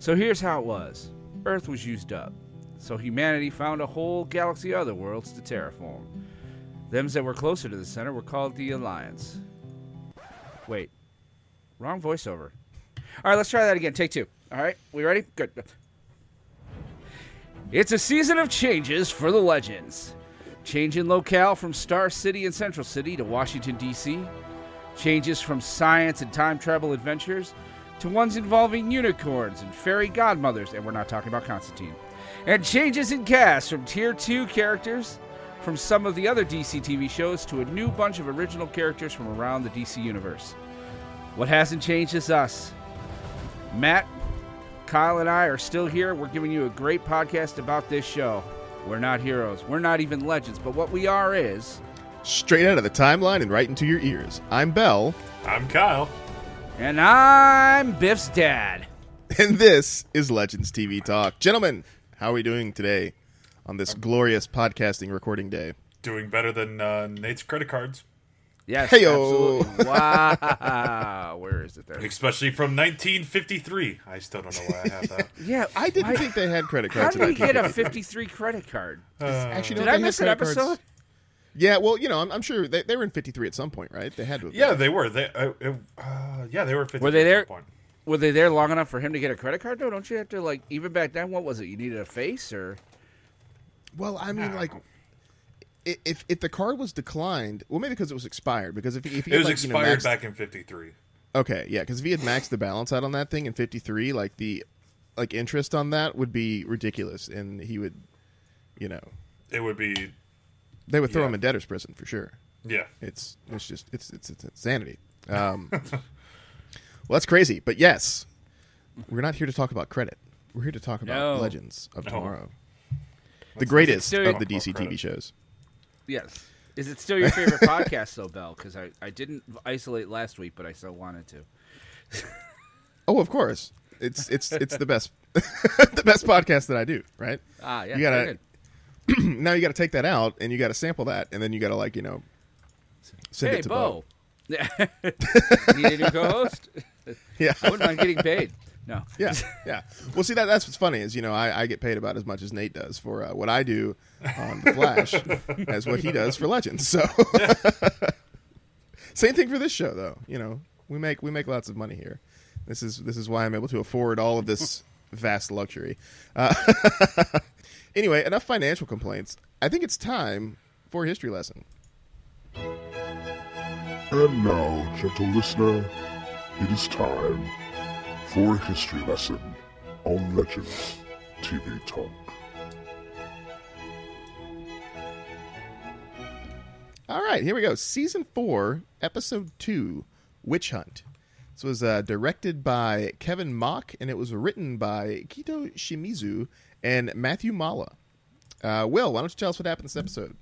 So here's how it was Earth was used up. So humanity found a whole galaxy of other worlds to terraform. Thems that were closer to the center were called the Alliance. Wait, wrong voiceover. All right, let's try that again. Take two. All right, we ready? Good. It's a season of changes for the Legends. Change in locale from Star City and Central City to Washington, D.C. Changes from science and time travel adventures to ones involving unicorns and fairy godmothers, and we're not talking about Constantine. And changes in cast from Tier 2 characters from some of the other DC TV shows to a new bunch of original characters from around the DC universe. What hasn't changed is us. Matt, Kyle, and I are still here. We're giving you a great podcast about this show. We're not heroes. We're not even legends, but what we are is. Straight out of the timeline and right into your ears. I'm Bell. I'm Kyle. And I'm Biff's dad. And this is Legends TV Talk. Gentlemen, how are we doing today on this glorious podcasting recording day? Doing better than uh, Nate's credit cards. Yes. Heyo. absolutely. Wow. Where is it there? Especially from 1953. I still don't know why I have that. Yeah. I didn't why- think they had credit cards. How cards. did in we get a 1953. 53 credit card? Actually, no, Did they I had miss an credit cards. episode? Yeah, well, you know, I'm, I'm sure they, they were in 53 at some point, right? They had to. have yeah, been. they were. They, uh, uh, uh, yeah, they were 53 Were they at there? Point. Were they there long enough for him to get a credit card? No, don't you have to like even back then? What was it? You needed a face or? Well, I mean, like, i- if if the card was declined, well, maybe because it was expired. Because if, if he It had, was like, you know, expired maxed- back in 53. Okay, yeah, because if he had maxed the balance out on that thing in '53, like the like interest on that would be ridiculous, and he would, you know, It would be, they would throw Yeah. him in debtor's prison for sure. yeah. It's it's just it's it's, it's insanity. Um, well, that's crazy, but yes, we're not here to talk about credit. We're here to talk about No. Legends of No. Tomorrow, the greatest still- of the DC TV shows. Yes. Is it still your favorite podcast, though, Bell? Because I, I didn't isolate last week, but I still wanted to. Oh, of course, it's it's it's the best the best podcast that I do. Right Ah, yeah. You gotta- very good. now, you got to take that out and you got to sample that, and then you got to like you know send Hey, it to Bo. Bo. Need a new co-host? Yeah, I wouldn't mind getting paid. No. yeah, yeah. Well, see that that's what's funny is you know I, I get paid about as much as Nate does for uh, what I do on the Flash as what he does for Legends. So same thing for this show though. You know we make we make lots of money here. This is this is why I'm able to afford all of this vast luxury. Uh, anyway, enough financial complaints. I think it's time for a history lesson. And now, gentle listener, it is time for a history lesson on Legends TV Talk. All right, here we go. Season four, episode two, Witch Hunt. This was uh, directed by Kevin Mock, and it was written by Keto Shimizu and Matthew Maala. Uh, Will, why don't you tell us what happened this episode?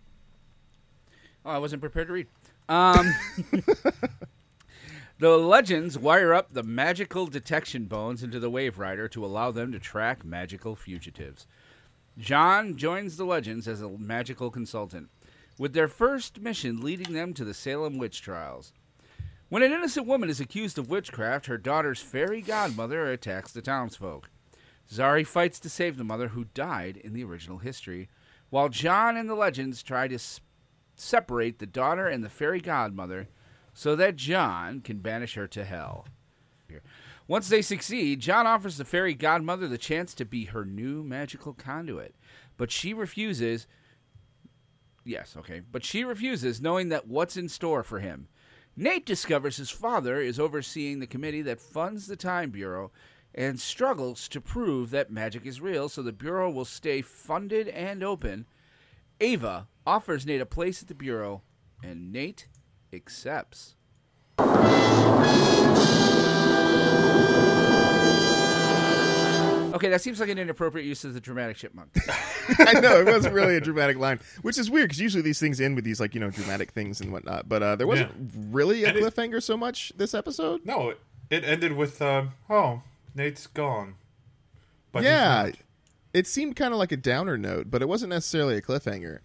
Oh, I wasn't prepared to read. Um, the legends wire up the magical detection bones into the Waverider to allow them to track magical fugitives. John joins the legends as a magical consultant, with their first mission leading them to the Salem witch trials. When an innocent woman is accused of witchcraft, her daughter's fairy godmother attacks the townsfolk. Zari fights to save the mother who died in the original history, while John and the legends try to separate the daughter and the fairy godmother so that John can banish her to hell. Once they succeed, John offers the fairy godmother the chance to be her new magical conduit, but she refuses. Yes, okay, but she refuses, knowing that what's in store for him. Nate discovers his father is overseeing the committee that funds the Time Bureau and struggles to prove that magic is real so the Bureau will stay funded and open. Ava offers Nate a place at the Bureau, and Nate accepts. Okay, that seems like an inappropriate use of the dramatic chipmunk. I know it wasn't really a dramatic line, which is weird because usually these things end with these like you know dramatic things and whatnot. But uh, there wasn't really a And it- cliffhanger so much this episode. No, it, it ended with, um, oh, Nate's gone. But yeah, it seemed kind of like a downer note, but it wasn't necessarily a cliffhanger.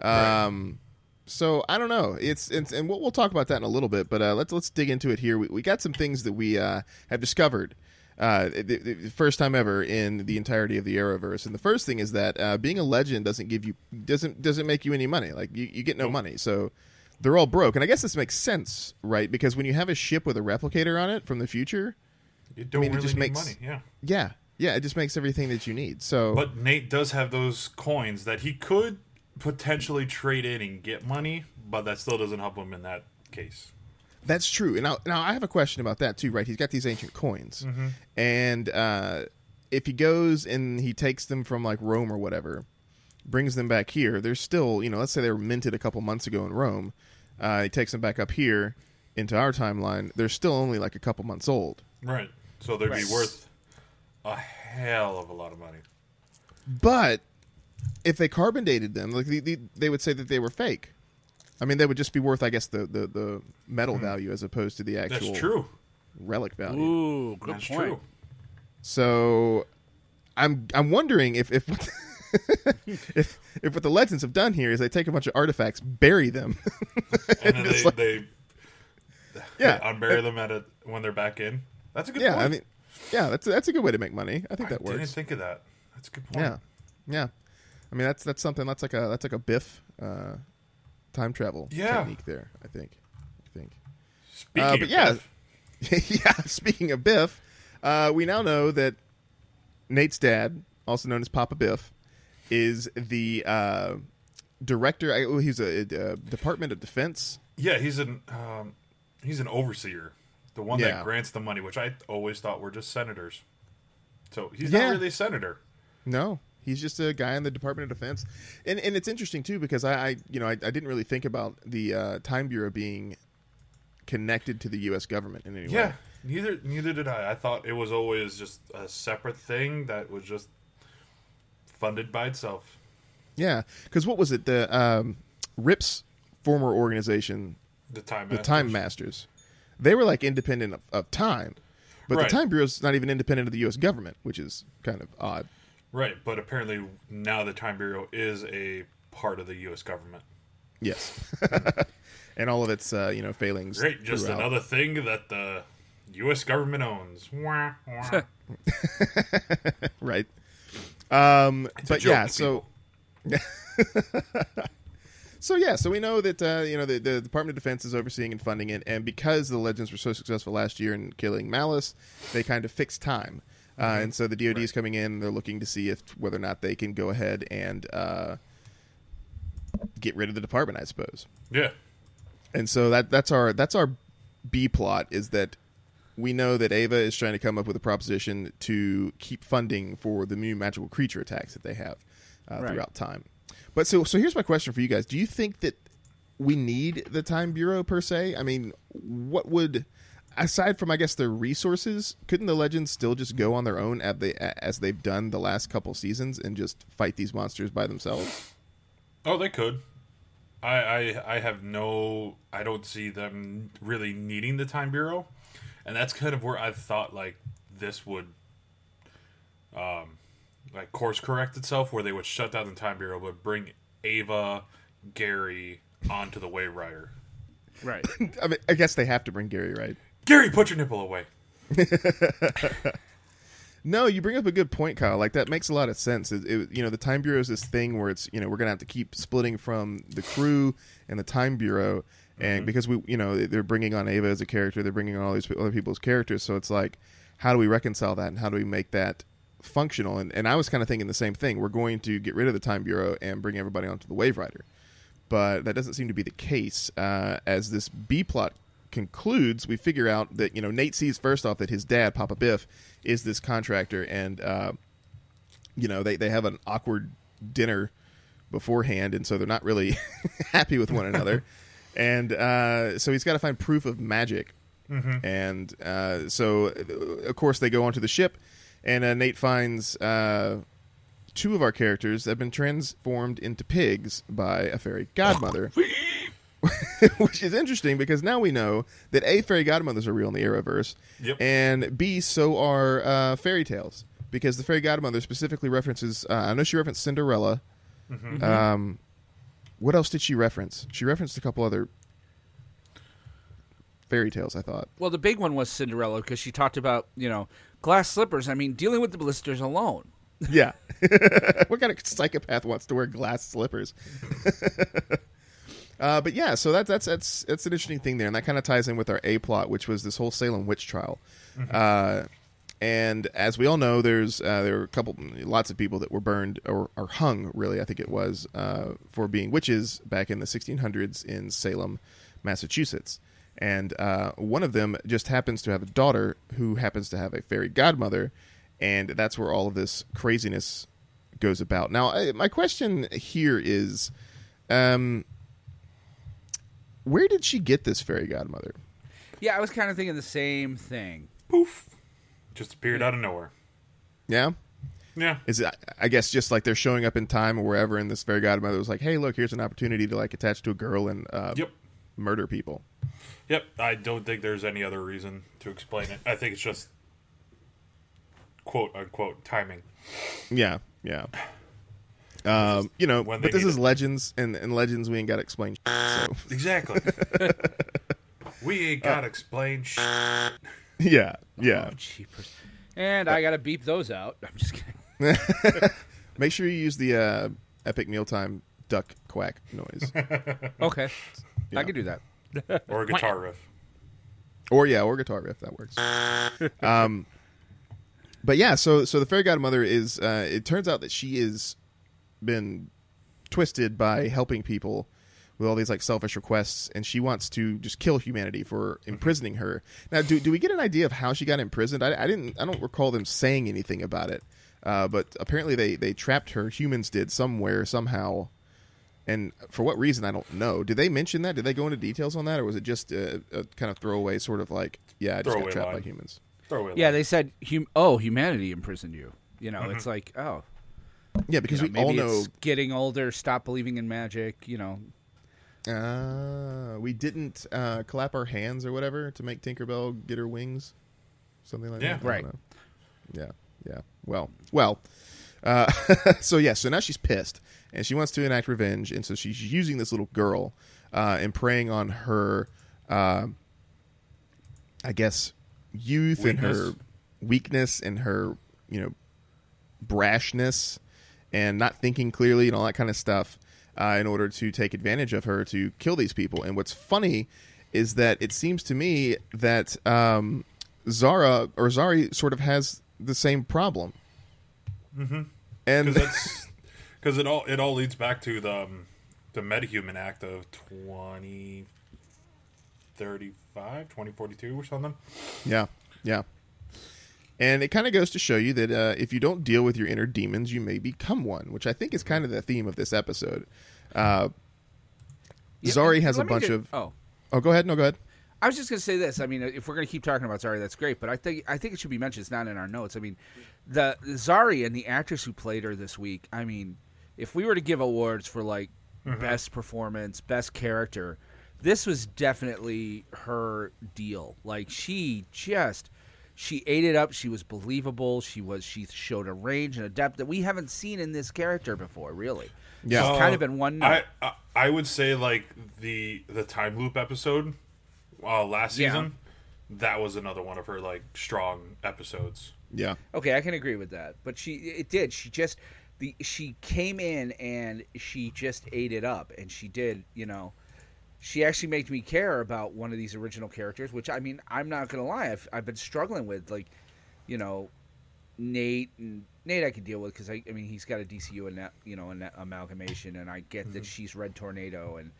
Um, So I don't know. It's, it's and we'll, we'll talk about that in a little bit. But uh, let's let's dig into it here. We, we got some things that we uh, have discovered Uh, the, the first time ever in the entirety of the Arrowverse, and the first thing is that uh, being a legend doesn't give you doesn't doesn't make you any money. Like you, you get no money, so they're all broke. And I guess this makes sense, right? Because when you have a ship with a replicator on it from the future, You don't mean, it really just need makes- money. Yeah. yeah, yeah, it just makes everything that you need. So, But Nate does have those coins that he could potentially trade in and get money, but that still doesn't help him in that case. That's true. And now, now I have a question about that too, right? He's got these ancient coins, and uh, if he goes and he takes them from like Rome or whatever, brings them back here, they're still, you know, let's say they were minted a couple months ago in Rome. Uh, he takes them back up here into our timeline. They're still only like a couple months old. Right. So they'd Right. be worth a hell of a lot of money. But if they carbon dated them, like the, the, they would say that they were fake. I mean, they would just be worth, I guess, the the, the metal value as opposed to the That's actual true. relic value. Ooh, good That's point. true. So I'm I'm wondering if if if if what the legends have done here is they take a bunch of artifacts, bury them. And then they, like- they yeah, unbury them at a, when they're back in. That's a good yeah. point. I mean, yeah, that's that's a good way to make money. I think I that didn't works. think of that. That's a good point. Yeah, yeah. I mean, that's that's something that's like a that's like a Biff uh, time travel Yeah. technique there. I think. I think. Speaking Uh, of but yeah, Biff, yeah. Speaking of Biff, uh, we now know that Nate's dad, also known as Papa Biff, is the uh, director. I, well, he's a, a Department of Defense. yeah, he's an um, he's an overseer, the one Yeah. that grants the money, which I always thought were just senators. So he's Yeah. not really a senator. No, he's just a guy in the Department of Defense, and and it's interesting too because I, I you know I, I didn't really think about the uh, Time Bureau being connected to the U.S. government in any way. Yeah, neither neither did I. I thought it was always just a separate thing that was just funded by itself. Yeah, because what was it? The um, Rip's former organization, The time, the Masters. Time Masters, they were like independent of, of time, but Right. the Time Bureau's not even independent of the U.S. government, which is kind of odd. Right? But apparently now the Time Bureau is a part of the U.S. government. Yes, and all of its uh, you know failings. Great, just throughout. another thing that the U.S. government owns. Wah, wah. right. Um, but yeah, to so so yeah, so we know that uh, you know the, the Department of Defense is overseeing and funding it, and because the Legends were so successful last year in killing Malice, they kind of fixed time, uh, Mm-hmm. and so the DoD is coming in. They're looking to see if whether or not they can go ahead and uh, get rid of the department, I suppose. yeah, And so that that's our that's our B plot is that we know that Ava is trying to come up with a proposition to keep funding for the new magical creature attacks that they have uh, Right. throughout time. But so so here's my question for you guys: Do you think that we need the Time Bureau per se? I mean, what would aside from I guess their resources, couldn't the Legends still just go on their own as they as they've done the last couple seasons and just fight these monsters by themselves? Oh, they could. I, I I have no. I don't see them really needing the Time Bureau, and that's kind of where I thought like this would, um, like course correct itself, where they would shut down the Time Bureau, but bring Ava, Gary onto the Waverider. Right. I mean, I guess they have to bring Gary, right? Gary, put your nipple away. No, you bring up a good point, Kyle. Like that makes a lot of sense. It, it- you know, the Time Bureau is this thing where it's you know we're gonna have to keep splitting from the crew and the Time Bureau, and because we you know they're bringing on Ava as a character, they're bringing on all these other people's characters. So it's like, how do we reconcile that, and how do we make that functional? And and I was kind of thinking the same thing. We're going to get rid of the Time Bureau and bring everybody onto the Waverider, but that doesn't seem to be the case. Uh, as this B plot concludes, we figure out that you know Nate sees first off that his dad, Papa Biff, is this contractor, and uh, you know they they have an awkward dinner beforehand, and so they're not really happy with one another, and uh, so he's got to find proof of magic, and uh, so uh, of course they go onto the ship, and uh, Nate finds. Uh, Two of our characters have been transformed into pigs by a fairy godmother which is interesting because now we know that a fairy godmothers are real in the Arrowverse, Yep. and b so are uh, fairy tales because the fairy godmother specifically references. Uh, I know she referenced Cinderella. Um, what else did she reference? She referenced a couple other fairy tales. I thought. Well, the big one was Cinderella because she talked about you know glass slippers. I mean, dealing with the blisters alone. Yeah. what kind of psychopath wants to wear glass slippers? Uh, but yeah, so that, that's that's that's an interesting thing there, and that kind of ties in with our A plot, which was this whole Salem witch trial. Uh, and as we all know, there's uh, there were a couple, lots of people that were burned or, or hung, really, I think it was, uh, for being witches back in the 1600s in Salem, Massachusetts. And uh, one of them just happens to have a daughter who happens to have a fairy godmother, and that's where all of this craziness goes about. Now, I, my question here is, um, where did she get this fairy godmother? Yeah, I was kind of thinking the same thing. Poof. Just appeared out of nowhere. Yeah, Yeah. is it? I guess just like they're showing up in time or wherever, and this fairy godmother was like, "Hey, look, here's an opportunity to like attach to a girl and uh, Yep. murder people." Yep. I don't think there's any other reason to explain it. I think it's just quote unquote timing. Yeah, yeah. Um, you know, but this is it. legends, and, and legends we ain't got to explain. So Exactly. we ain't got to explain sh- yeah, yeah. Oh, jeepers. And I got to beep those out. I'm just kidding. Make sure you use the uh, epic mealtime duck quack noise, Okay. Yeah. I can do that. or a guitar riff. or yeah, or guitar riff that works. um, but yeah, so so the fairy godmother is. Uh, it turns out that she is been twisted by helping people with all these like selfish requests, and she wants to just kill humanity for imprisoning her. Now, do do we get an idea of how she got imprisoned? I, I didn't. I don't recall them saying anything about it. Uh, but apparently they they trapped her. Humans did somewhere somehow, and for what reason I don't know. Did they mention that? Did they go into details on that, or was it just a, a kind of throwaway sort of like, yeah, I just Throwaway got trapped line. by humans? Throwaway Yeah, line. they said, hum- oh, humanity imprisoned you. You know, it's like, oh. Yeah, because you know, we all maybe know it's getting older, stop believing in magic, you know. uh, we didn't uh, clap our hands or whatever to make Tinkerbell get her wings, something like Yeah. that. I don't Right. know. Yeah, yeah. Well, well. Uh, so yeah, so now she's pissed and she wants to enact revenge, and so she's using this little girl uh, and preying on her, uh, I guess, youth and her Weakness. weakness and her, you know, brashness and not thinking clearly and all that kind of stuff uh, in order to take advantage of her to kill these people. And what's funny is that it seems to me that um, Zara or Zari sort of has the same problem. Mm-hmm. And because that's because it all it all leads back to the um, the metahuman act of 2035 2042 or something Yeah, yeah. And it kind of goes to show you that uh, if you don't deal with your inner demons, you may become one, which I think is kind of the theme of this episode. Uh, Yeah, Zari has a bunch of. Oh. Oh, go ahead. No, go ahead. I was just going to say this. I mean, if we're going to keep talking about Zari, that's great. But I think I think it should be mentioned. It's not in our notes. I mean, the Zari and the actress who played her this week. I mean, if we were to give awards for like best performance, best character, this was definitely her deal. Like she just she ate it up. She was believable. She was she showed a range and a depth that we haven't seen in this character before. Really, Yeah. She's Uh, kind of been one note. I, I I would say like the the time loop episode uh, last Yeah. season that was another one of her like strong episodes Yeah. Okay, I can agree with that. But she it did. She just the she came in and she just ate it up and she did, you know. She actually made me care about one of these original characters, which I mean, I'm not going to lie, I've I've been struggling with like, you know, Nate and Nate I can deal with cuz I I mean, he's got a DCU and that, you know, an amalgamation and I get that she's Red Tornado and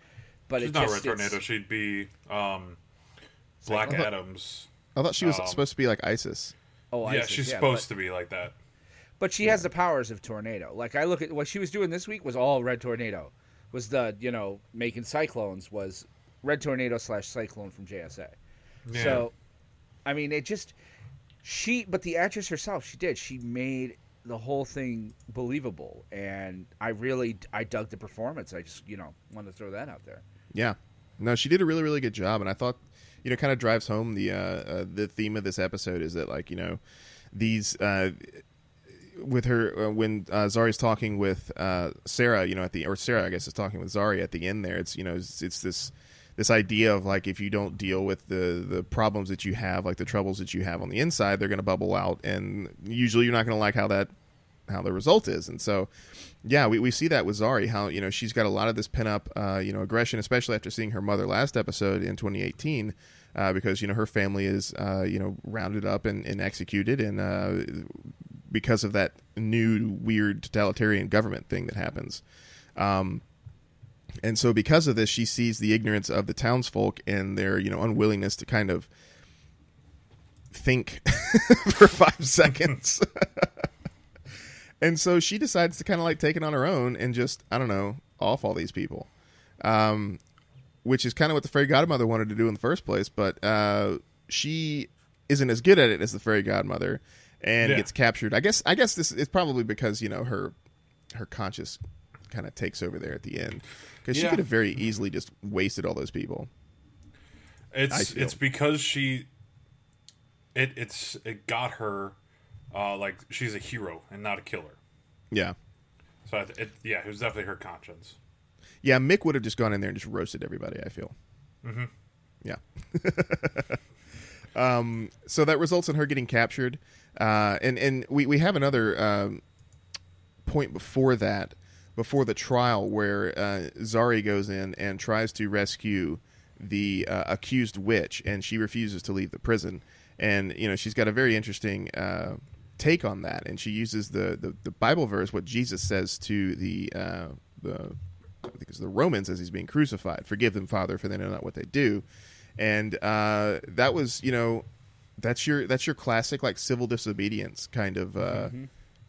but Mm-hmm. she's it not just red tornado she'd be um black Cyclone. adams I thought she was Um, supposed to be like ISIS. Oh, yeah Isis, she's but- supposed to be like that But she has the powers of tornado. Like I look at what she was doing this week was all red tornado. Was the you know making cyclones was red tornado slash cyclone from JSA. Yeah. So, I mean, it just she. But the actress herself, she did. She made the whole thing believable, and I really I dug the performance. I just you know wanted to throw that out there. Yeah. No, she did a really, really good job, and I thought, you know, kind of drives home the uh, uh, the theme of this episode is that like you know, these uh, with her uh, when uh, Zari's talking with uh, Sarah, you know, at the or Sarah I guess is talking with Zari at the end there. It's you know it's, it's this this idea of like if you don't deal with the the problems that you have, like the troubles that you have on the inside, they're going to bubble out, and usually you're not going to like how that how the result is. And so, yeah, we, we see that with Zari, how you know she's got a lot of this pent up uh, you know aggression, especially after seeing her mother last episode in 2018. Uh, because you know her family is uh, you know rounded up and, and executed, and uh, because of that new weird totalitarian government thing that happens. Um, and so because of this, she sees the ignorance of the townsfolk and their you know unwillingness to kind of think for five seconds. and so she decides to kind of like take it on her own and just I don't know off all these people. Um, which is kind of what the fairy godmother wanted to do in the first place, but uh, she isn't as good at it as the fairy godmother, and Yeah. gets captured. I guess I guess this is probably because you know her her conscious kind of takes over there at the end because she could have very easily just wasted all those people. It's it's because she it it's it got her uh like she's a hero and not a killer. Yeah, So I th- it, yeah, it was definitely her conscience. yeah. Mick would have just gone in there and just roasted everybody. I feel. Mm-hmm. Yeah. um. So that results in her getting captured, uh, and and we we have another um, point before that, before the trial, where uh, Zari goes in and tries to rescue the uh, accused witch, and she refuses to leave the prison. And you know she's got a very interesting uh, take on that, and she uses the, the, the Bible verse, what Jesus says to the uh, the I think it's the Romans as he's being crucified. Forgive them, Father, for they know not what they do. And uh, that was, you know, that's your that's your classic like civil disobedience kind of uh,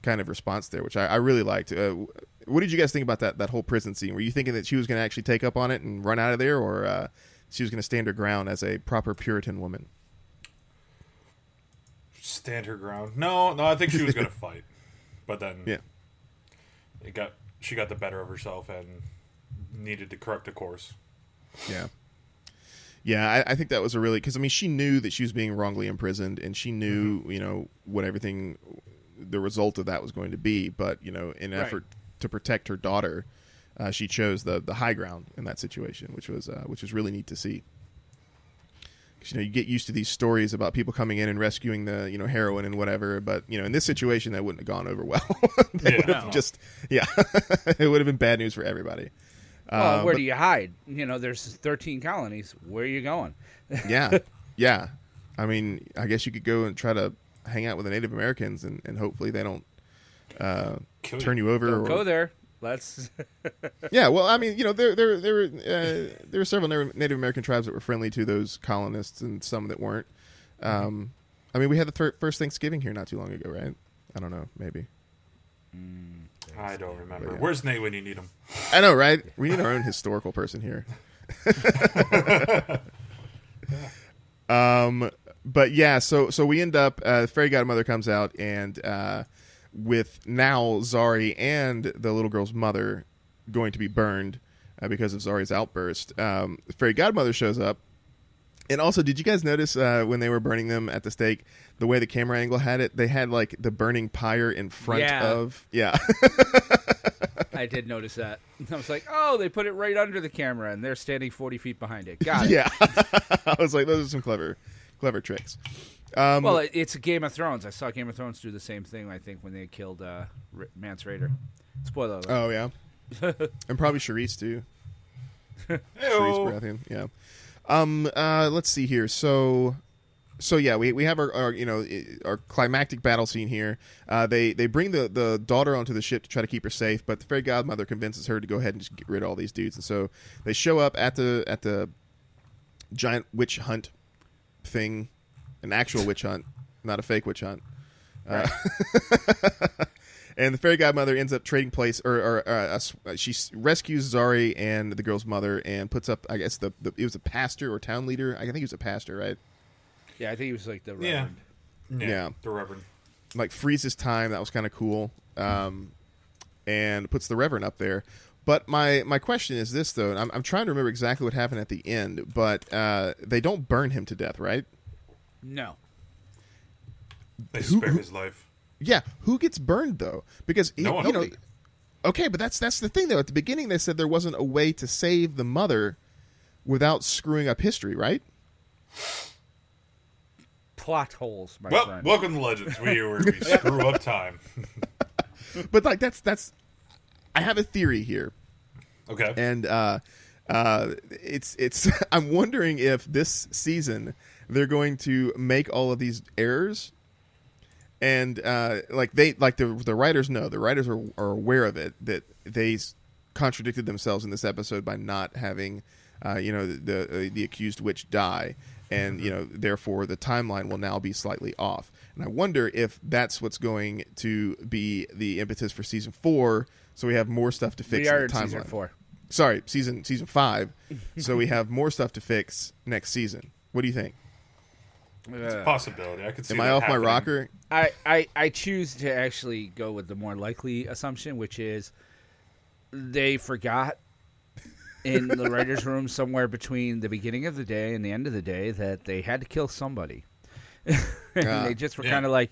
kind of response there, which I, I really liked. Uh, what did you guys think about that that whole prison scene? Were you thinking that she was going to actually take up on it and run out of there, or uh, she was going to stand her ground as a proper Puritan woman? Stand her ground. No, no, I think she was gonna fight, but then Yeah. it got she got the better of herself and needed to correct the course. Yeah. Yeah, I, I think that was a really because I mean she knew that she was being wrongly imprisoned and she knew you know what everything the result of that was going to be, but you know in an Right. effort to protect her daughter, uh, she chose the the high ground in that situation, which was uh, which was really neat to see. 'Cause, you know, you get used to these stories about people coming in and rescuing the you know heroin and whatever, but you know in this situation that wouldn't have gone over well. they Yeah. would have No. just yeah, it would have been bad news for everybody. Well, Uh, where but- do you hide? You know, there's 13 colonies. Where are you going? yeah, yeah. I mean, I guess you could go and try to hang out with the Native Americans, and, and hopefully they don't uh, Kill turn you over. Don't or- go there. Let's. Yeah, well, I mean, you know, there there there were uh, there were several Native Native American tribes that were friendly to those colonists, and some that weren't. Um, I mean, we had the fir- first Thanksgiving here not too long ago, right? I don't know, maybe. I don't remember. yeah. Where's Nate when you need him? I know, right? We need our own historical person here. um, but yeah, so so we end up. Uh, Fairy Godmother comes out, and uh, with now Zari and the little girl's mother going to be burned uh, because of Zari's outburst. Um, Fairy Godmother shows up. And also, did you guys notice uh, when they were burning them at the stake, the way the camera angle had it? They had like the burning pyre in front Yeah. of, yeah, I did notice that. I was like, oh, they put it right under the camera, and they're standing 40 feet behind it. Got it. yeah. I was like, those are some clever, clever tricks. Um, Well, it- it's Game of Thrones. I saw Game of Thrones do the same thing. I think when they killed uh, R- Mance Rayder. Spoiler alert. oh yeah, and probably Shireen too. Shireen. Baratheon, yeah. Um, uh, let's see here. So, so yeah, we, we have our, our you know our climactic battle scene here. Uh, they they bring the the daughter onto the ship to try to keep her safe, but the fairy godmother convinces her to go ahead and just get rid of all these dudes. And so they show up at the at the giant witch hunt thing, an actual witch hunt, not a fake witch hunt. Uh, and the fairy godmother ends up trading place, or, or uh, uh, she rescues Zari and the girl's mother, and puts up, I guess the, the it was a pastor or town leader. I think he was a pastor, right? Yeah, I think he was like the Reverend. Yeah, Yeah. the Reverend. Like freezes time. That was kind of cool. Um, and puts the Reverend up there. But my my question is this though, and I'm I'm trying to remember exactly what happened at the end, but uh, they don't burn him to death, right? No. They Who- spare who- his life. Yeah, who gets burned though? Because he- No one. you know, okay, but that's that's the thing though. At the beginning, they said there wasn't a way to save the mother without screwing up history, right? Plot holes, my Well, friend. welcome to Legends. We where we screw up time. But like that's that's I have a theory here. Okay. and uh, uh, it's it's. I'm wondering if this season they're going to make all of these errors, and uh, like they like the the writers know the writers are, are aware of it that they contradicted themselves in this episode by not having uh, you know the the, uh, the accused witch die. And you mm-hmm. know, therefore, the timeline will now be slightly off. And I wonder if that's what's going to be the impetus for season four, so we have more stuff to fix we in the timeline season four. sorry, season season five. so we have more stuff to fix next season. What do you think? It's a uh, Possibility. I could see. Am I off happening. my rocker? I, I I choose to actually go with the more likely assumption, which is they forgot in the writers' room somewhere between the beginning of the day and the end of the day that they had to kill somebody. and Ah, they just were yeah. kind of like,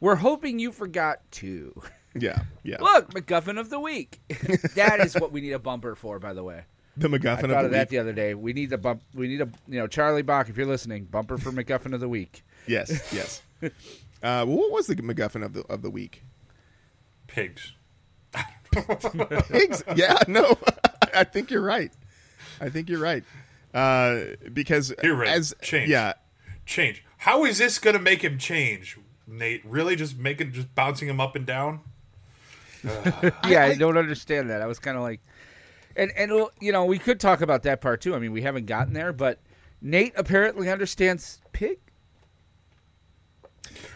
"We're hoping you forgot too." Yeah, yeah. Look, MacGuffin of the week. that is what we need a bumper for, by the way. the I MacGuffin thought of of the that week. the other day. We need a bump. We need a you know Charlie Bach, if you're listening, bumper for MacGuffin of the week. Yes, yes. Uh, what was the MacGuffin of the of the week? Pigs. Pigs. yeah, no, I think you're right. I think you're right. Uh, because You're right. as Change. yeah, Change. How is this going to make him change, Nate? Really, just making, just bouncing him up and down? yeah, I, I- don't understand that. I was kind of like, and and you know, we could talk about that part too. I mean, we haven't gotten there, but Nate apparently understands pig.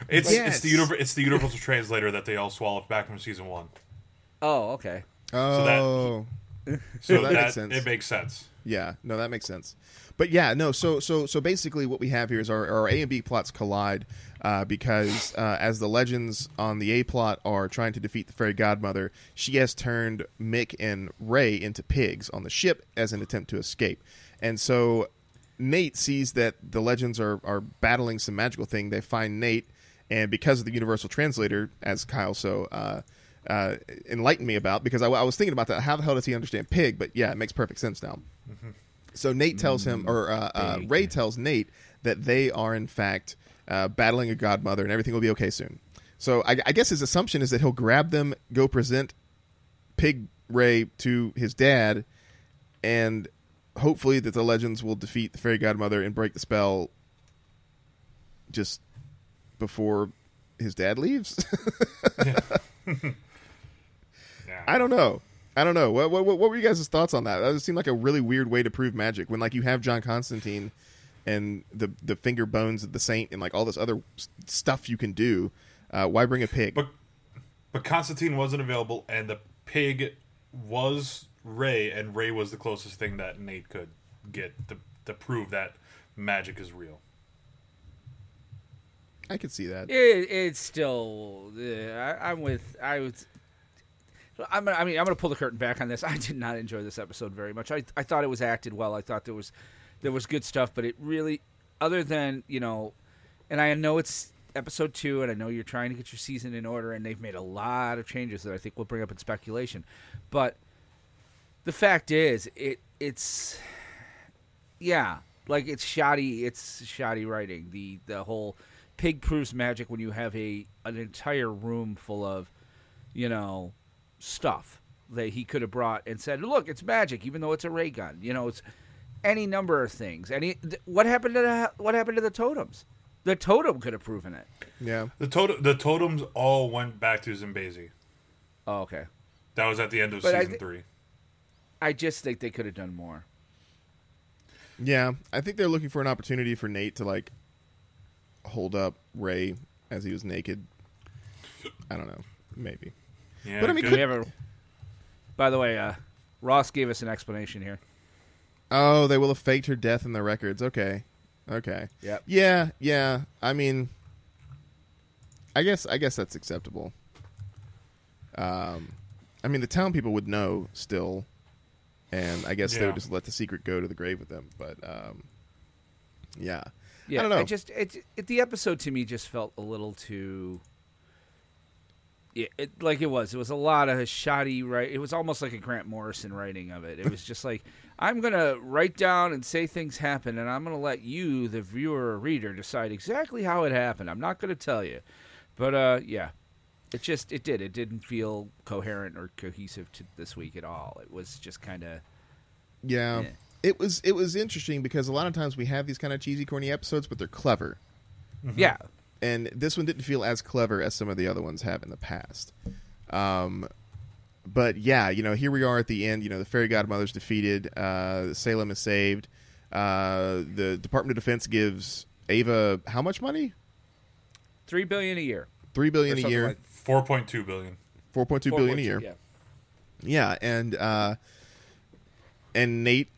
It's Yes. it's the univer- it's the universal translator that they all swallowed back from season one. Oh, okay. oh, So that that, makes sense. it makes sense. Yeah, no, that makes sense. But yeah, no. So so so basically, what we have here is our, our A and B plots collide uh, because uh, as the legends on the A plot are trying to defeat the fairy godmother, she has turned Mick and Ray into pigs on the ship as an attempt to escape, and so Nate sees that the legends are are battling some magical thing. They find Nate, and because of the universal translator, as Kyle so. Uh, uh, enlightened me about because I, I was thinking about that. How the hell does he understand pig? But yeah, it makes perfect sense now. So Nate tells him, or uh, uh. Ray tells Nate that they are in fact uh, battling a godmother, and everything will be okay soon. So I, I guess his assumption is that he'll grab them, go present Pig Ray to his dad, and hopefully that the legends will defeat the fairy godmother and break the spell just before his dad leaves. Yeah. I don't know. I don't know. What, what, what were you guys' thoughts on that? That seemed like a really weird way to prove magic when, like, you have John Constantine and the the finger bones of the saint and like all this other stuff you can do. Uh, why bring a pig? But but Constantine wasn't available, and the pig was Ray, and Ray was the closest thing that Nate could get to to prove that magic is real. I could see that. It, it's still. Uh, I, I'm with. I was. I'm, I mean, I'm going to pull the curtain back on this. I did not enjoy this episode very much. I, I thought it was acted well. I thought there was, there was good stuff, but it really, other than you know, and I know it's episode two, and I know you're trying to get your season in order, and they've made a lot of changes that I think we'll bring up in speculation, but the fact is, it it's, yeah, like it's shoddy. It's shoddy writing. The the whole pig proves magic when you have a an entire room full of, you know, stuff that he could have brought and said, "Look, it's magic," even though it's a ray gun. You know, it's any number of things. Any th- what happened to the, what happened to the totems? The totem could have proven it. Yeah. The totem the totems all went back to Zambesi. Oh, okay. That was at the end of But I season three. I just think they could have done more. Yeah. I think they're looking for an opportunity for Nate to like hold up Ray as he was naked. I don't know. Maybe. Yeah, But I mean, good. We have a. By the way, uh, Ross gave us an explanation here. Oh, they will have faked her death in the records. Okay. Okay. Yeah, Yeah, yeah. I mean I guess I guess that's acceptable. Um I mean the town people would know still and I guess they would just let the secret go to the grave with them, but um yeah. Yeah, I don't know. It just it, it the episode to me just felt a little too Yeah, it, like it was. It was a lot of shoddy right. It was almost like a Grant Morrison writing of it. It was just like I'm gonna write down and say things happen, and I'm gonna let you, the viewer or reader, decide exactly how it happened. I'm not gonna tell you, but uh, yeah, it just it did. It didn't feel coherent or cohesive to this week at all. It was just kind of Yeah. Yeah. It was it was interesting because a lot of times we have these kind of cheesy, corny episodes, but they're clever. yeah. And this one didn't feel as clever as some of the other ones have in the past. Um, but yeah, you know, here we are at the end. You know, the fairy godmother's defeated. Uh, Salem is saved. Uh, the Department of Defense gives Ava how much money? Three billion a year. Three billion a year. like- Four point two billion. Four point two four billion a year. Yeah. Yeah, and uh, and Nate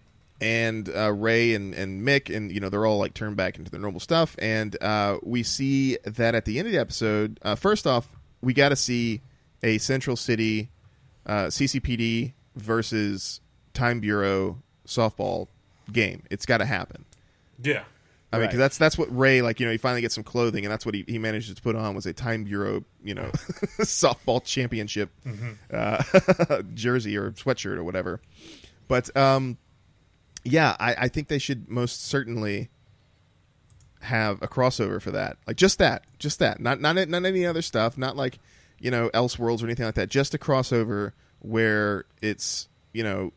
and uh, Ray and, and Mick and you know they're all like turned back into their normal stuff, and uh, we see that at the end of the episode. Uh, first off, we got to see a Central City uh, CCPD versus Time Bureau softball game. It's got to happen. Yeah. I mean, Right. because that's that's what Ray like. You know, he finally gets some clothing, and that's what he, he managed to put on was a Time Bureau, you know, softball championship uh, jersey or sweatshirt or whatever. But um, yeah, I, I think they should most certainly have a crossover for that. Like just that, just that. Not not not any other stuff. Not like you know Elseworlds or anything like that. Just a crossover where it's you know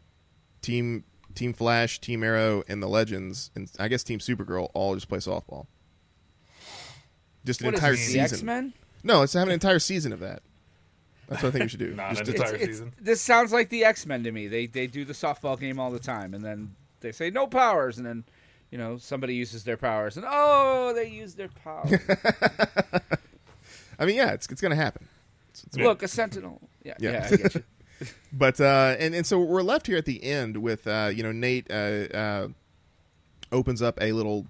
Team Team Flash, Team Arrow, and the Legends, and I guess Team Supergirl all just play softball. Just an What is entire it, season. X Men? No, let's have an entire season of that. That's what I think we should do. Not Just- an just- entire season. This sounds like the X Men to me. They they do the softball game all the time, and then they say no powers, and then you know somebody uses their powers, and oh, they use their powers. I mean, yeah, it's it's gonna happen. Look, a Sentinel. Yeah, Yeah. yeah, I get you. But uh, and and so we're left here at the end with uh, you know Nate uh, uh, opens up a little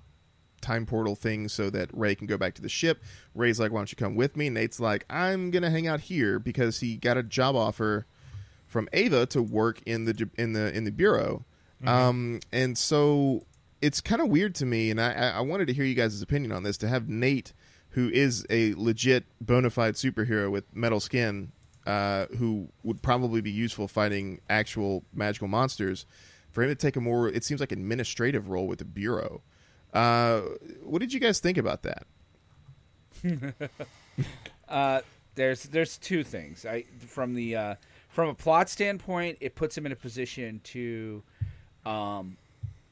time portal thing so that Ray can go back to the ship. Ray's like, "Why don't you come with me?" Nate's like, "I'm gonna hang out here because he got a job offer from Ava to work in the in the in the bureau." Um, and so it's kind of weird to me, and I, I I wanted to hear you guys' opinion on this. To have Nate, who is a legit bona fide superhero with metal skin, uh, who would probably be useful fighting actual magical monsters, for him to take a more, it seems like administrative role with the bureau. Uh, what did you guys think about that? Uh, there's there's two things. I from the uh, from a plot standpoint, it puts him in a position to, um,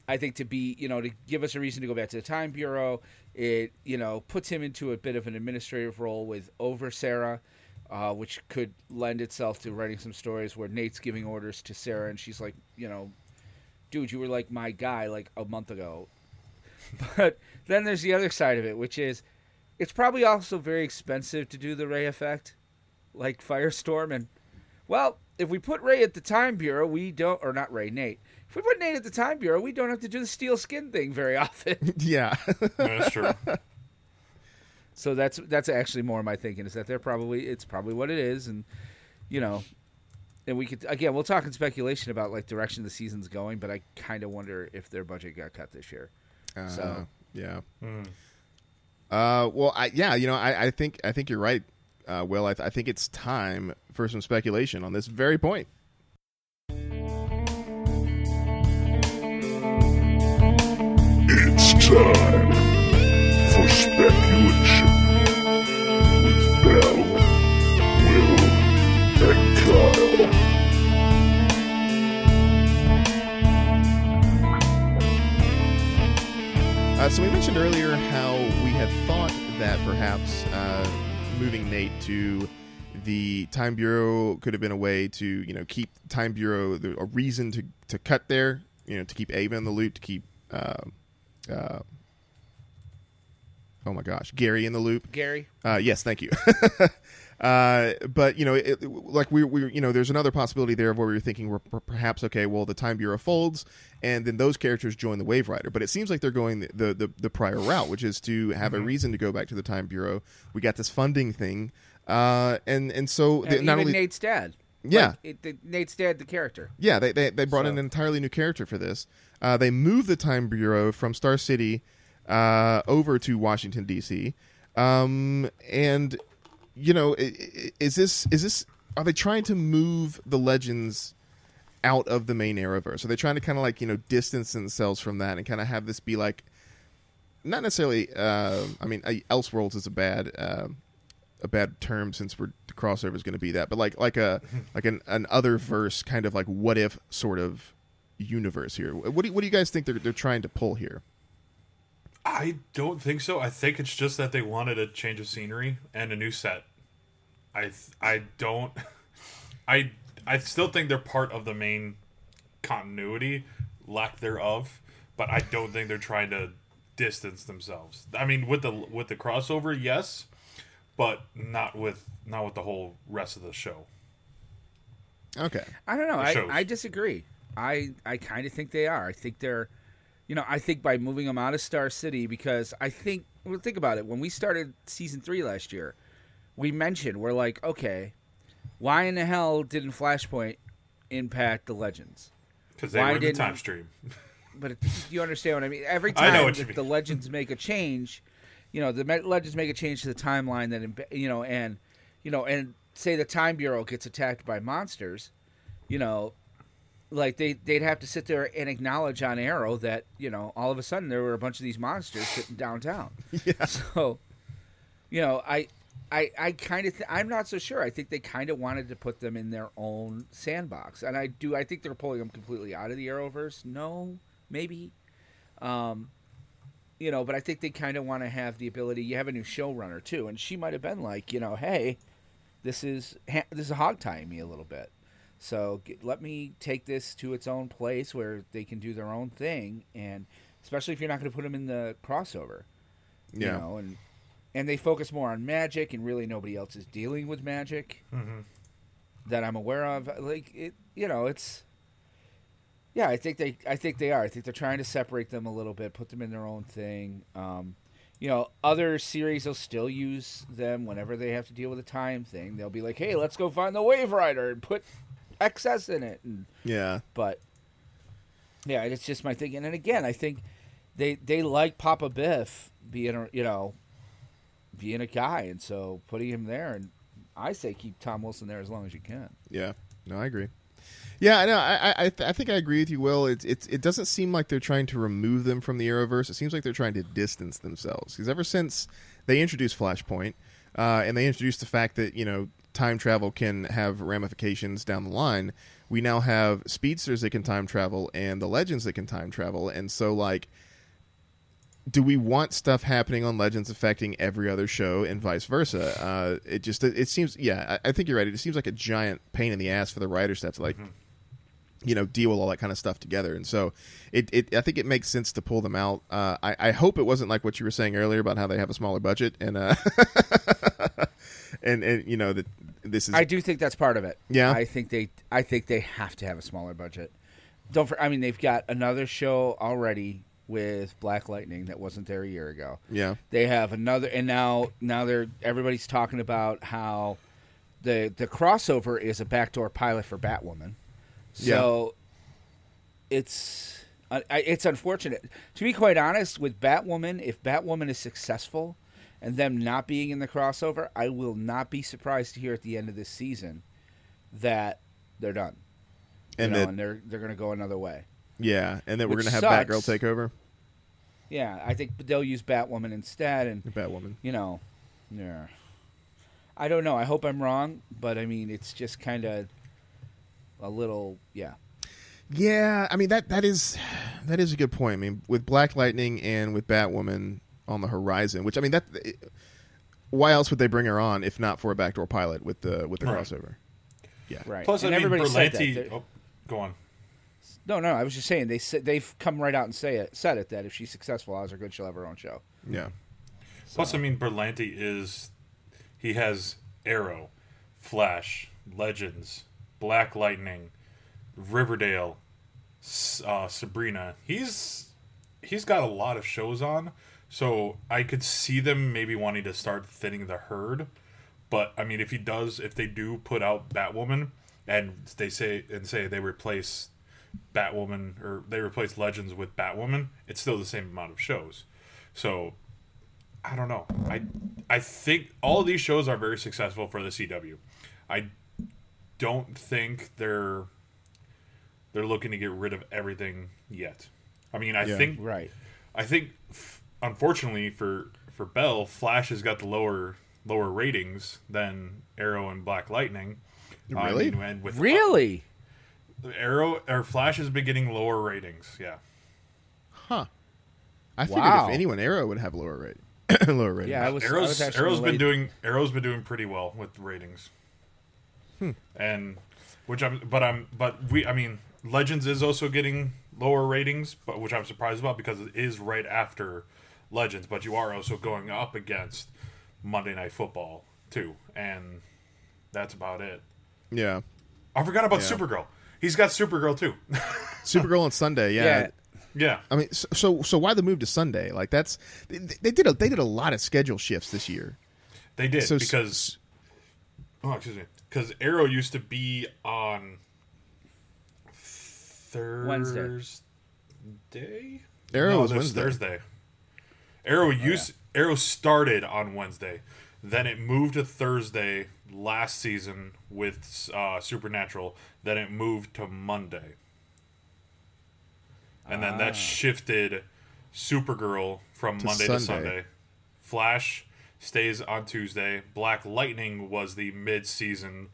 I think to be you know to give us a reason to go back to the Time Bureau. It you know puts him into a bit of an administrative role with over Sarah, uh, which could lend itself to writing some stories where Nate's giving orders to Sarah and she's like you know, dude, you were like my guy like a month ago. But then there's the other side of it, which is it's probably also very expensive to do the Ray effect, like Firestorm. And well, if we put Ray at the Time Bureau, we don't, or not Ray, Nate. If we put Nate at the Time Bureau, we don't have to do the steel skin thing very often. yeah, That's true. so that's that's actually more my thinking is that they're probably it's probably what it is, and you know, and we could again we'll talk in speculation about like direction the season's going, but I kind of wonder if their budget got cut this year. uh, So- yeah. Hmm. Uh, well, I, yeah, you know, I, I think I think you're right. Uh, Will, I, th- I think it's time for some speculation on this very point. Time for speculation with Bell, Will, and Kyle. Uh, so we mentioned earlier how we had thought that perhaps uh, moving Nate to the Time Bureau could have been a way to, you know, keep Time Bureau a reason to to cut there, you know, to keep Ava in the loop, to keep, uh, uh, oh my gosh, Gary in the loop. Gary, Uh, yes, thank you. uh, but you know, it, like we, we, you know, there's another possibility there of where we were thinking, we're per- perhaps okay, well, the Time Bureau folds, and then those characters join the Waverider. But it seems like they're going the the, the, the prior route, which is to have a reason to go back to the Time Bureau. We got this funding thing, uh, and and so and the- not even only Nate's dad. Yeah. Like, it, the, Nate's dad, the character. yeah, they they, they brought in an entirely new character for this. Uh, they moved the Time Bureau from Star City uh, over to Washington D.C. Um, and you know, is this is this are they trying to move the legends out of the main Arrowverse? Are they trying to kind of like you know distance themselves from that and kind of have this be like not necessarily? Uh, I mean, uh, Elseworlds is a bad uh, a bad term since we're the crossover is going to be that, but like like a like an an other verse kind of like what if sort of universe here. What do you, what do you guys think they're they're trying to pull here? I don't think so. I think it's just that they wanted a change of scenery and a new set. I th- I don't I I still think they're part of the main continuity, lack thereof, but I don't think they're trying to distance themselves. I mean, with the with the crossover, yes, but not with not with the whole rest of the show. Okay. I don't know. I. I disagree. I I kind of think they are. I think they're, you know, I think by moving them out of Star City because I think well, think about it. When we started season three last year, we mentioned we're like, okay, why in the hell didn't Flashpoint impact the Legends? Because they Why were in the time stream. But it, you understand what I mean? Every time know what that you mean. the Legends make a change, you know, the Legends make a change to the timeline that, you know, and you know, and say the Time Bureau gets attacked by monsters, you know, like they they'd have to sit there and acknowledge on Arrow that you know all of a sudden there were a bunch of these monsters sitting downtown. Yeah. So, you know, I. I, I kind of th- I'm not so sure. I think they kind of wanted to put them in their own sandbox, and I do. I think they're pulling them completely out of the Arrowverse. No, maybe, um, you know, but I think they kind of want to have the ability. You have a new showrunner too, and she might have been like, you know, hey, this is ha- this is hog tying me a little bit. So get, let me take this to its own place where they can do their own thing, and especially if you're not going to put them in the crossover, you Yeah. know, and and they focus more on magic, and really nobody else is dealing with magic that I'm aware of. Like it, you know, it's yeah. I think they, I think they are. I think they're trying to separate them a little bit, put them in their own thing. Um, you know, other series will still use them whenever they have to deal with a time thing. They'll be like, "Hey, let's go find the Waverider and put excess in it." And Yeah. but yeah, it's just my thinking. And again, I think they they like Papa Biff being a you know being a guy, and so putting him there, and I say keep Tom Wilson there as long as you can. Yeah, no, I agree. Yeah, I know. I I, I, th- I think I agree with you, Will. It's it's it doesn't seem like they're trying to remove them from the Arrowverse. It seems like they're trying to distance themselves. Because ever since they introduced Flashpoint, uh, and they introduced the fact that you know time travel can have ramifications down the line, we now have speedsters that can time travel and the legends that can time travel, and so like. Do we want stuff happening on Legends affecting every other show and vice versa? Uh, it just it, seems yeah I, I think you're right. It seems like a giant pain in the ass for the writers to have to like you know deal with all that kind of stuff together and so it, it i think it makes sense to pull them out uh, I, I hope it wasn't like what you were saying earlier about how they have a smaller budget and uh and and you know that this is I do think that's part of it. Yeah? I think they I think they have to have a smaller budget. Don't for, I mean they've got another show already with Black Lightning that wasn't there a year ago. yeah They have another, and now now they're everybody's talking about how the the crossover is a backdoor pilot for Batwoman. So it's I, I- it's unfortunate. To be quite honest, with Batwoman, if Batwoman is successful and them not being in the crossover, I will not be surprised to hear at the end of this season that they're done. and know, that and they're they're going to go another way. yeah and that we're gonna have sucks. Batgirl take over Yeah, I think they'll use Batwoman instead, and Batwoman you know, yeah. I don't know. I hope I'm wrong, but I mean, it's just kind of a little, yeah. yeah I mean that that is that is a good point I mean with Black Lightning and with Batwoman on the horizon which I mean that why else would they bring her on if not for a backdoor pilot with the with the Right. crossover yeah Right. Plus, and I mean, everybody said that. Berlanti. Oh, go on. No, no. I was just saying they said they've come right out and say it, said it that if she's successful, odds are good she'll have her own show. yeah Plus, I mean, Berlanti is he has Arrow, Flash, Legends, Black Lightning, Riverdale, uh, Sabrina. He's he's got a lot of shows on, so I could see them maybe wanting to start thinning the herd. But I mean, if he does, if they do put out Batwoman, and they say and say they replace Batwoman or they replace Legends with Batwoman, it's still the same amount of shows. So I don't know. I I think all these shows are very successful for the CW. I don't think they're they're looking to get rid of everything yet. I mean, I Yeah. think Right. I think f- unfortunately for for Beall, Flash has got the lower lower ratings than Arrow and Black Lightning. Really? mean, and with Really? Arrow or Flash has been getting lower ratings. Yeah. Huh. I figured Wow. if anyone, Arrow would have lower rate, lower rating. Yeah, I was. I Arrow's was Arrow's been doing Arrow's been doing pretty well with ratings, Hmm. and which I'm but I'm but we I mean Legends is also getting lower ratings, but which I'm surprised about because it is right after Legends, but you are also going up against Monday Night Football too, and that's about it. yeah. I forgot about Yeah. Supergirl. He's got Supergirl too. Supergirl on Sunday. Yeah. Yeah. yeah, I mean, so, so so why the move to Sunday? Like that's they, they did a they did a lot of schedule shifts this year. they did So- because oh excuse me because Arrow used to be on Thursday. Wednesday. Thursday. Arrow no, was Wednesday. Thursday. Arrow used Arrow started on Wednesday, then it moved to Thursday last season with uh, Supernatural. Then it moved to Monday, and then Ah. that shifted Supergirl from To Monday to Sunday. Sunday. Flash stays on Tuesday. Black Lightning was the mid-season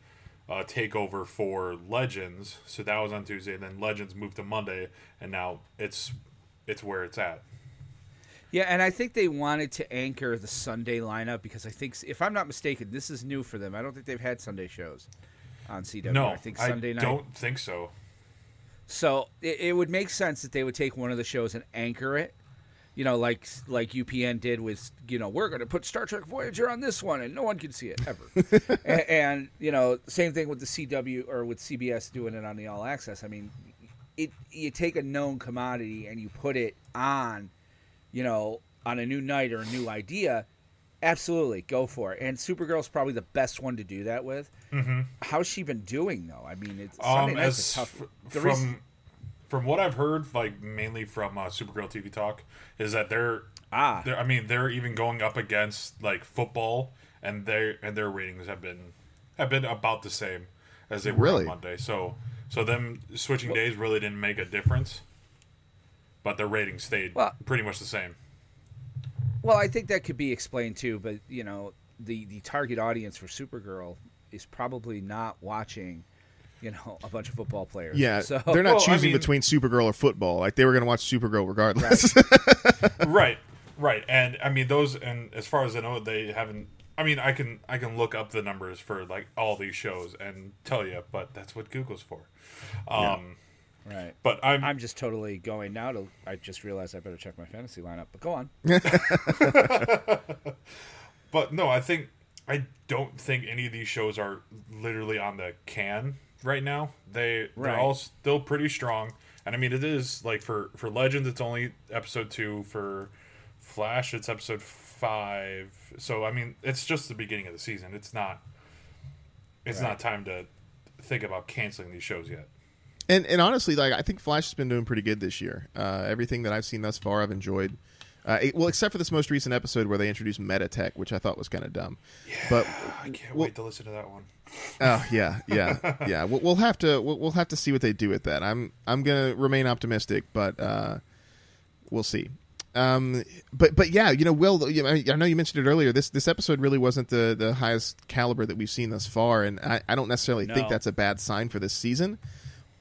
uh, takeover for Legends, so that was on Tuesday. And then Legends moved to Monday, and now it's it's where it's at. Yeah, and I think they wanted to anchor the Sunday lineup because I think, if I'm not mistaken, this is new for them. I don't think they've had Sunday shows on CW. No, I think Sunday night. don't think so. So it, it would make sense that they would take one of the shows and anchor it. You know, like like UPN did with you know we're going to put Star Trek Voyager on this one and no one can see it ever. and, and you know, same thing with the CW or with CBS doing it on the All Access. I mean, it you take a known commodity and you put it on, you know, on a new night or a new idea. Absolutely, go for it. And Supergirl's probably the best one to do that with. Mm-hmm. How's she been doing though? I mean, it's Sunday Um, night's as a tough. the from reason- from what I've heard, like mainly from uh, Supergirl TV Talk, is that they're Ah. they're, I mean, they're even going up against like football, and their and their ratings have been have been about the same as they were Really? on Monday. So so them switching days really didn't make a difference, but their ratings stayed Well- pretty much the same. Well, I think that could be explained too, but you know, the the target audience for Supergirl is probably not watching, you know, a bunch of football players. Yeah, so they're not Well, I choosing mean- between Supergirl or football. Like they were going to watch Supergirl regardless. right right and i mean those and as far as i know they haven't i mean i can i can look up the numbers for like all these shows and tell you but that's what google's for um right. but i'm, I'm just totally going now to. I just realized I better check my fantasy lineup. But go on. but no i think i don't think any of these shows are literally on the can right now they they're all still pretty strong and i mean it is like for for legends it's only episode two for flash it's episode five so i mean it's just the beginning of the season it's not it's Right. not time to think about canceling these shows yet and and honestly, like I think Flash has been doing pretty good this year. Uh, everything that I've seen thus far, I've enjoyed. Uh, it- well, except for this most recent episode where they introduced Metatech, which I thought was kind of dumb. Yeah, But i can't well- wait to listen to that one Oh yeah, yeah, yeah. We'll, we'll have to we'll, we'll have to see what they do with that. I'm I'm gonna remain optimistic, but uh, we'll see. Um, but but yeah, you know, Will, you know, I know you mentioned it earlier. This this episode really wasn't the the highest caliber that we've seen thus far, and I, I don't necessarily think that's a bad sign for this season.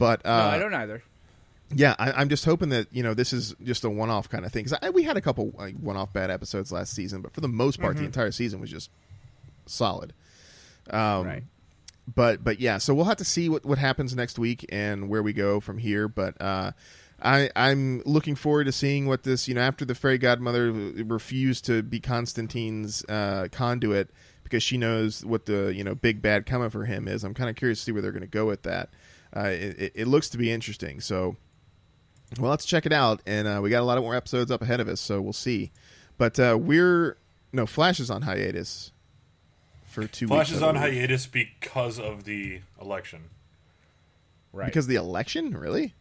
But uh, no, I don't either. yeah, I, I'm just hoping that you know this is just a one-off kind of thing. Because we had a couple like, one-off bad episodes last season, but for the most part, the entire season was just solid. Um, right. but but yeah, so we'll have to see what, what happens next week and where we go from here. But uh, I I'm looking forward to seeing what this you know after the fairy godmother refused to be Constantine's uh, conduit because she knows what the you know big bad coming for him is. I'm kind of curious to see where they're going to go with that. Uh, it, it, it looks to be interesting. So well, let's check it out. And uh, we got a lot of more episodes up ahead of us, so we'll see. But uh, we're no Flash is on hiatus for two flash weeks. is on believe. hiatus because of the election Right. because of the election. Really?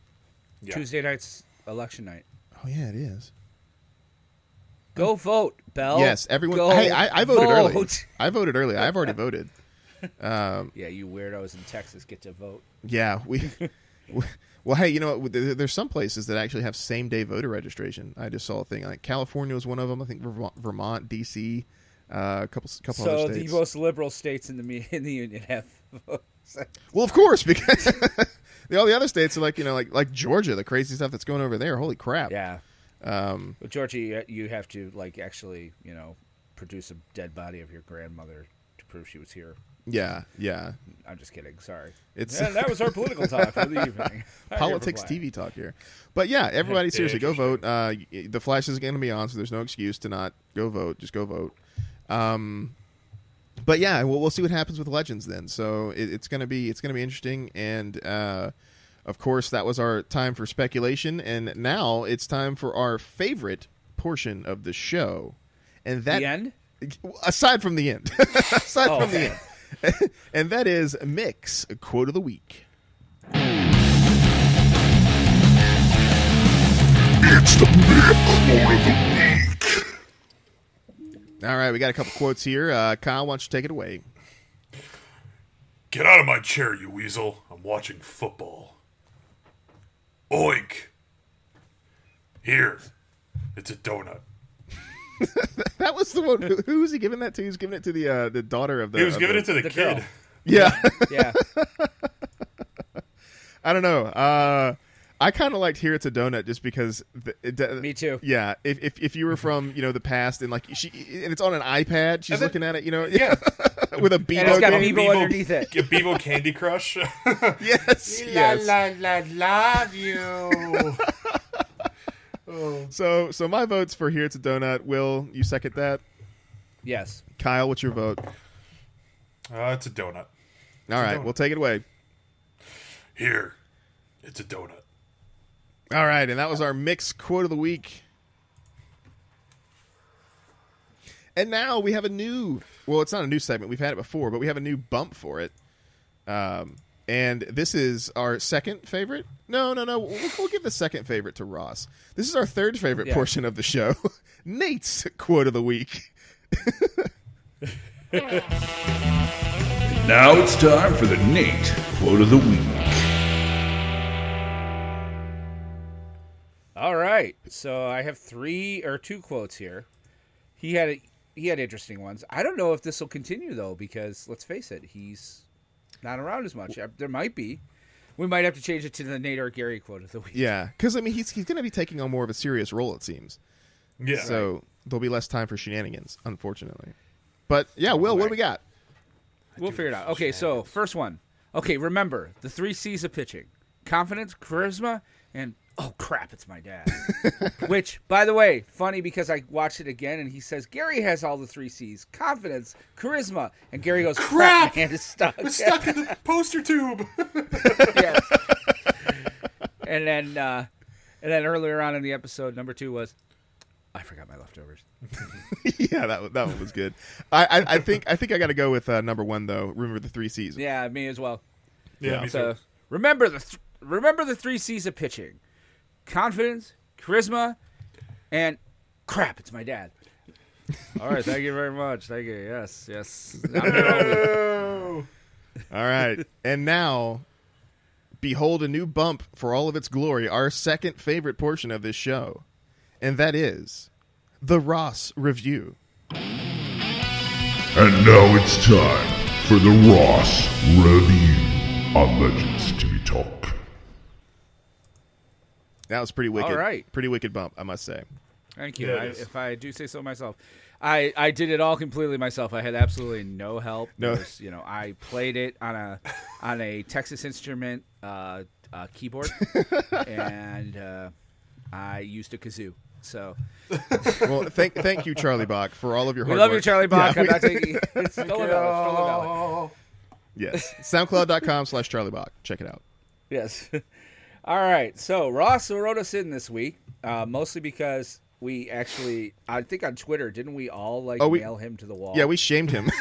yeah Tuesday night's election night. Oh yeah, it is. Go vote, Beall. Yes, everyone. Go hey, I, I voted early. I voted early. I've already voted. Yeah, you weirdos in Texas get to vote. Yeah, we. well, hey, you know what? There's some places that actually have same day voter registration. I just saw a thing like California was one of them. I think Vermont, Vermont D.C., uh, a couple couple So other the most liberal states in the in the union have votes. well, of course, because all the other states are like you know like like Georgia, the crazy stuff that's going over there. Holy crap! Yeah. Um, Well, Georgia, you- have to like actually, you know, produce a dead body of your grandmother prove she was here. yeah, yeah. I'm just kidding. Sorry. It's And that was our political talk for the evening. politics TV talk here. But yeah, everybody seriously go vote. Uh, the Flash is going to be on, so there's no excuse to not go vote. Just go vote. Um, but yeah, we'll, we'll see what happens with Legends then. So it, it's gonna be it's gonna be interesting, and uh, of course that was our time for speculation, and now it's time for our favorite portion of the show, and that The end. Aside from the end, aside Oh, from the end, and that is mix quote of the week. It's the Mick Quote of the Week. All right, we got a couple quotes here. Uh, Kyle, why don't you take it away? Get out of my chair, you weasel. I'm watching football. Oink. Here. It's a donut. That was the one. Who, who was he giving that to? He was giving it to the uh, the daughter of the. He was giving the- it to the, the kid. girl. Yeah, Yeah. I don't know. Uh, I kind of liked "Here It's a Donut" just because. The, it, Me too. Yeah, if, if if you were from you know the past and like she and it's on an iPad, she's then- looking at it, you know, Yeah. with a And Bebo it's got game. Bebo underneath it. Get Bebo Candy Crush. Yes, yes. la, love you. So so my vote's for "Here It's a Donut." Will you second that? Yes. Kyle, what's your vote? Uh, it's a donut. All right, donut. we'll take it away. Here. It's a donut. All right, and that was our mixed quote of the week. And now we have a new. Well, it's not a new segment. We've had it before, but we have a new bump for it. Um, and this is our second favorite. No, no, no. We'll, we'll give the second favorite to Ross. This is our third favorite Yeah. portion of the show. Nate's quote of the week. Now it's time for the Nate quote of the week. All right. So I have three or two quotes here. He had he had interesting ones. I don't know if this will continue though, because let's face it, he's not around as much. Uh, There might be. We might have to change it to the Nate or Gary quote of the week. Yeah, because I mean he's he's going to be taking on more of a serious role. It seems. Yeah. So there'll be less time for shenanigans, unfortunately. But yeah, Will, what do we got? We'll figure it out. Okay, so first one. Okay, remember the three C's of pitching: confidence, charisma, and oh crap, it's my dad. Which, by the way, funny because I watched it again and he says Gary has all the three C's: confidence, charisma, and Gary goes, Crap! "Crap, man, it's stuck." It's stuck in the poster tube. yes. And then, uh, and then earlier on in the episode, number two was, I forgot my leftovers. yeah, that that one was good. I, I, I think I think I got to go with uh, number one though. Remember the three C's. Yeah, me as well. yeah, me So too. remember the th- remember the three C's of pitching: confidence, charisma, and crap. It's my dad. All right, thank you very much. Thank you. Yes, yes. I'm here all week. All right, and now, behold a new bump for all of its glory. Our second favorite portion of this show, and that is the Ross review. And now it's time for the Ross Review on Legends TV Talk. That was pretty wicked. All right. pretty wicked bump, I must say. Thank you. I, if I do say so myself, I I did it all completely myself. I had absolutely no help. No. Was, you know, I played it on a on a Texas Instrument uh, uh, keyboard, and uh, I used a kazoo. So Well, thank thank you, Charlie Bach, for all of your we hard love work. you, Charlie Bach. Yeah, I'm we- not taking it's stolen valor, stolen valor. yes, SoundCloud.com slash Charlie Bach. Check it out. Yes. All right. So Ross wrote us in this week, uh, mostly because we actually, I think on Twitter, didn't we all like Oh, we- nail him to the wall? Yeah, we shamed him.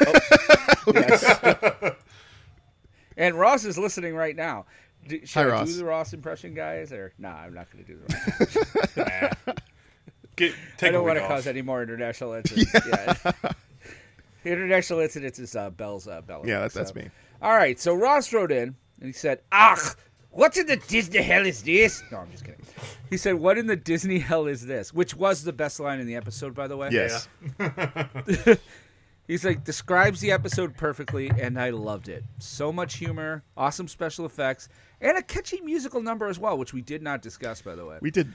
Yes. and Ross is listening right now. Do, should Hi, I Ross. do the Ross impression, guys? Or no, I'm not going to do the Ross. impression. Get, I take a don't want to off. cause any more international incidents. Yeah. international incidents is uh, Beall's uh, Beall. Yeah, that's that's me. All right, so Ross wrote in and he said, "Ach, what in the Disney hell is this?" No, I'm just kidding. He said, "What in the Disney hell is this?" Which was the best line in the episode, by the way. Yes. He's like describes the episode perfectly, and I loved it. So much humor, awesome special effects, and a catchy musical number as well, which we did not discuss, by the way. We did.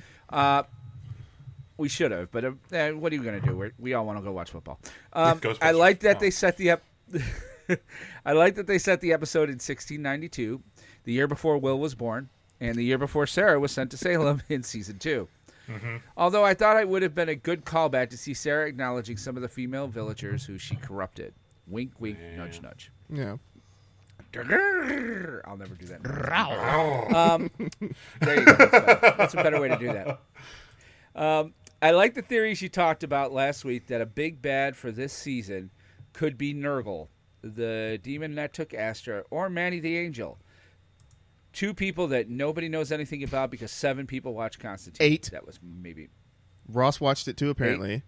We should have, but uh, eh, what are you going to do? We're, we all want to go watch football. Um, I like that Oh. they set the up. I like that they set the episode in 1692, the year before Will was born, and the year before Sarah was sent to Salem in season 2 Mm-hmm. Although I thought it would have been a good callback to see Sarah acknowledging some of the female villagers who she corrupted. Wink, wink, nudge, nudge. Yeah. I'll never do that. um, there you go. That's, better. That's a better way to do that. Um, I like the theories you talked about last week that a big bad for this season could be Nergal, the demon that took Astra, or Manny the Angel. Two people that nobody knows anything about because seven people watch Constantine. Eight. That was maybe Ross watched it too, apparently.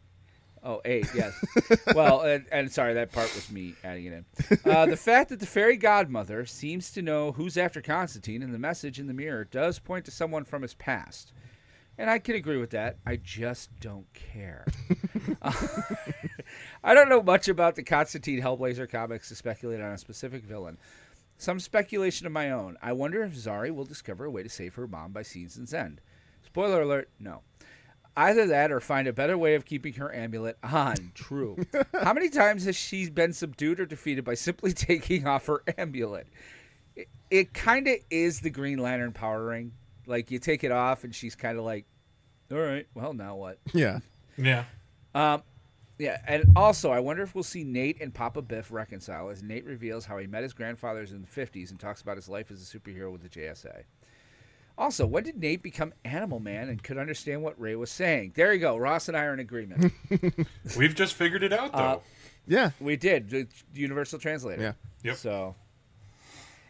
Oh, eight, yes. well, and, and sorry, that part was me adding it in. Uh, the fact that the fairy godmother seems to know who's after Constantine and the message in the mirror does point to someone from his past. And I can agree with that. I just don't care. I don't know much about the Constantine Hellblazer comics to speculate on a specific villain. Some speculation of my own. I wonder if Zari will discover a way to save her mom by season's end. Spoiler alert, no. Either that or find a better way of keeping her amulet on. True. How many times has she been subdued or defeated by simply taking off her amulet? It, it kind of is the Green Lantern power ring. Like you take it off and she's kind of like, all right, well, now what? Yeah. Yeah. Um, yeah, and also I wonder if we'll see Nate and Papa Biff reconcile as Nate reveals how he met his grandfathers in the '50s and talks about his life as a superhero with the JSA. Also, when did Nate become Animal Man and could understand what Ray was saying? There you go. Ross and I are in agreement. We've just figured it out, though. Uh, Yeah. we did the Universal Translator. Yeah. Yep. So,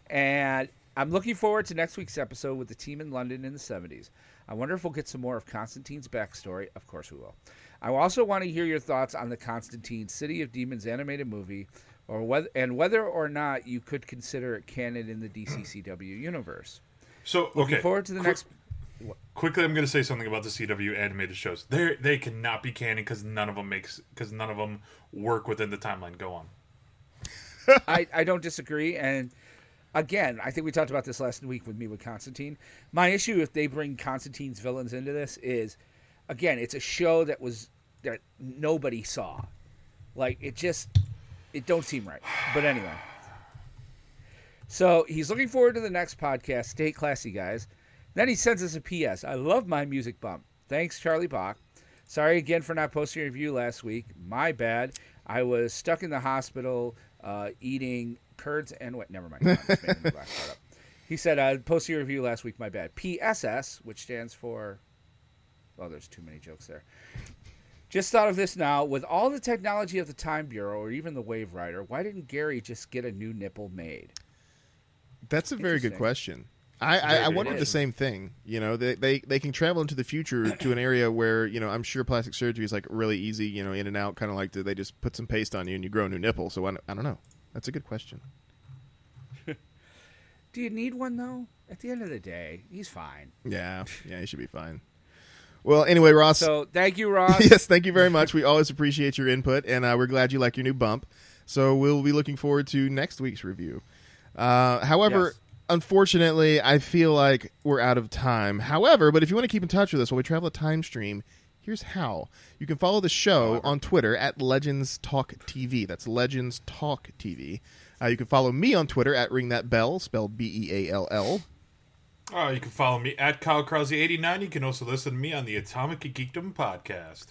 and I'm looking forward to next week's episode with the team in London in the 70s. I wonder if we'll get some more of Constantine's backstory. Of course, we will. I also want to hear your thoughts on the Constantine City of Demons animated movie, or whether and whether or not you could consider it canon in the DCCW universe. so, Looking okay. forward to the quick- next. Quickly, I'm going to say something about the CW animated shows. They they cannot be canon because none of them makes because none of them work within the timeline. Go on. I, I don't disagree. And again, I think we talked about this last week with me with Constantine. My issue if they bring Constantine's villains into this is, again, it's a show that was that nobody saw. Like it just it don't seem right. But anyway. So he's looking forward to the next podcast. Stay classy, guys. Then he sends us a PS. I love my music bump. Thanks, Charlie Bach. Sorry again for not posting a review last week. My bad. I was stuck in the hospital uh, eating curds and what? Never mind. No, I'm just making the last part up. He said, I posted a review last week. My bad. PSS, which stands for. Oh, there's too many jokes there. Just thought of this now. With all the technology of the Time Bureau or even the Waverider, why didn't Gary just get a new nipple made? That's a very good question. I, I, I wondered the same thing. You know, they, they they can travel into the future to an area where you know I'm sure plastic surgery is like really easy. You know, in and out, kind of like they just put some paste on you and you grow a new nipple. So I don't, I don't know. That's a good question. Do you need one though? At the end of the day, he's fine. Yeah, yeah, he should be fine. Well, anyway, Ross. So thank you, Ross. yes, thank you very much. We always appreciate your input, and uh, we're glad you like your new bump. So we'll be looking forward to next week's review. Uh, however, Yes. unfortunately, I feel like we're out of time. However, but if you want to keep in touch with us while we travel a time stream, here's how. You can follow the show on Twitter at Legends Talk TV. That's Legends Talk TV. Uh, you can follow me on Twitter at Ring That Bell, spelled B E A L L. Oh, you can follow me at Kyle Krause89. You can also listen to me on the Atomic Geekdom podcast.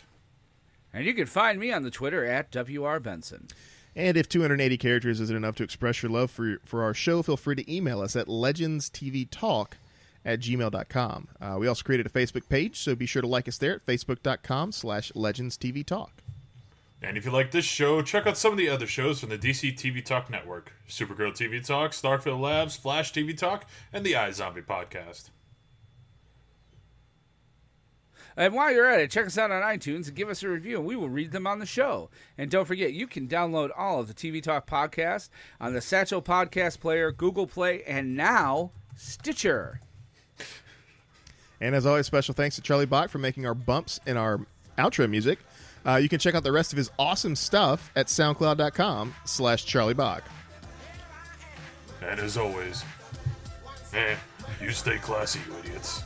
And you can find me on the Twitter at WR Benson. And if 280 characters isn't enough to express your love for for our show, feel free to email us at legendstvtalk at gmail.com. Uh, we also created a Facebook page, so be sure to like us there at facebook.com slash legends TV talk. And if you like this show, check out some of the other shows from the DC TV Talk Network Supergirl TV Talk, Starfield Labs, Flash TV Talk, and the iZombie podcast. And while you're at it, check us out on iTunes and give us a review, and we will read them on the show. And don't forget, you can download all of the TV Talk podcasts on the Satchel Podcast Player, Google Play, and now Stitcher. And as always, special thanks to Charlie Bach for making our bumps in our outro music. Uh, you can check out the rest of his awesome stuff at soundcloud.com slash Charlie Bach. And as always, eh, you stay classy, you idiots.